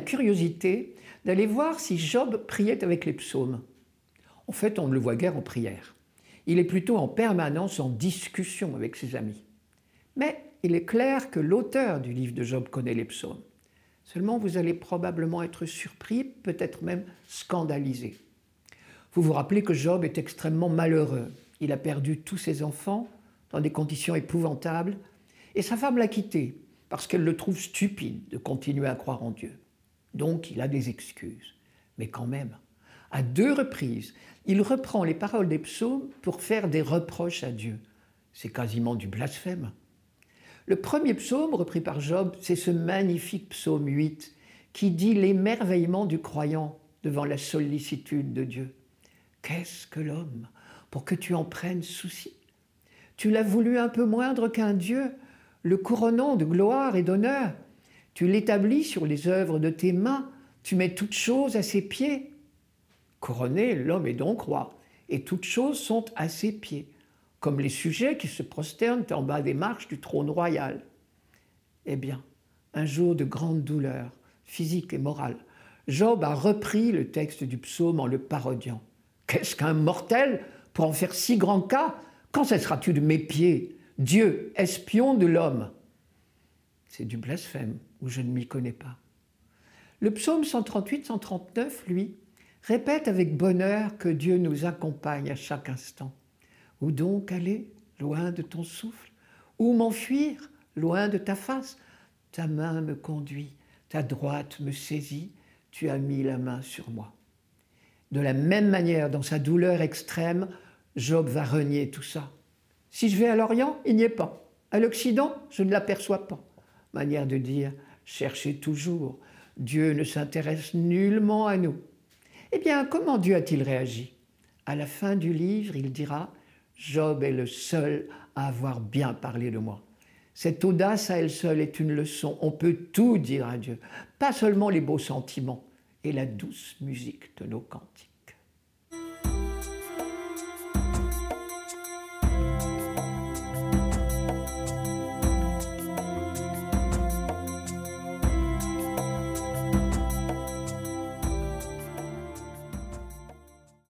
curiosité d'aller voir si Job priait avec les psaumes. En fait, on ne le voit guère en prière. Il est plutôt en permanence en discussion avec ses amis. Mais il est clair que l'auteur du livre de Job connaît les psaumes. Seulement, vous allez probablement être surpris, peut-être même scandalisé. Vous vous rappelez que Job est extrêmement malheureux. Il a perdu tous ses enfants dans des conditions épouvantables, et sa femme l'a quitté parce qu'elle le trouve stupide de continuer à croire en Dieu. Donc il a des excuses. Mais quand même, à deux reprises, il reprend les paroles des psaumes pour faire des reproches à Dieu. C'est quasiment du blasphème. Le premier psaume repris par Job, c'est ce magnifique psaume 8 qui dit l'émerveillement du croyant devant la sollicitude de Dieu. Qu'est-ce que l'homme pour que tu en prennes souci? Tu l'as voulu un peu moindre qu'un Dieu, le couronnant de gloire et d'honneur. Tu l'établis sur les œuvres de tes mains, tu mets toutes choses à ses pieds. Couronné, l'homme est donc roi, et toutes choses sont à ses pieds, comme les sujets qui se prosternent en bas des marches du trône royal. Eh bien, un jour de grande douleur, physique et morale, Job a repris le texte du psaume en le parodiant. Qu'est-ce qu'un mortel pour en faire si grand cas? Quand cesseras-tu de mes pieds Dieu, espion de l'homme? C'est du blasphème, ou je ne m'y connais pas. Le psaume 138-139, lui, répète avec bonheur que Dieu nous accompagne à chaque instant. Où donc aller, loin de ton souffle? Où m'enfuir, loin de ta face? Ta main me conduit, ta droite me saisit, tu as mis la main sur moi. De la même manière, dans sa douleur extrême, Job va renier tout ça. Si je vais à l'Orient, il n'y est pas. À l'Occident, je ne l'aperçois pas. Manière de dire, cherchez toujours. Dieu ne s'intéresse nullement à nous. Eh bien, comment Dieu a-t-il réagi? À la fin du livre, il dira, Job est le seul à avoir bien parlé de moi. Cette audace à elle seule est une leçon. On peut tout dire à Dieu, pas seulement les beaux sentiments et la douce musique de nos cantiques.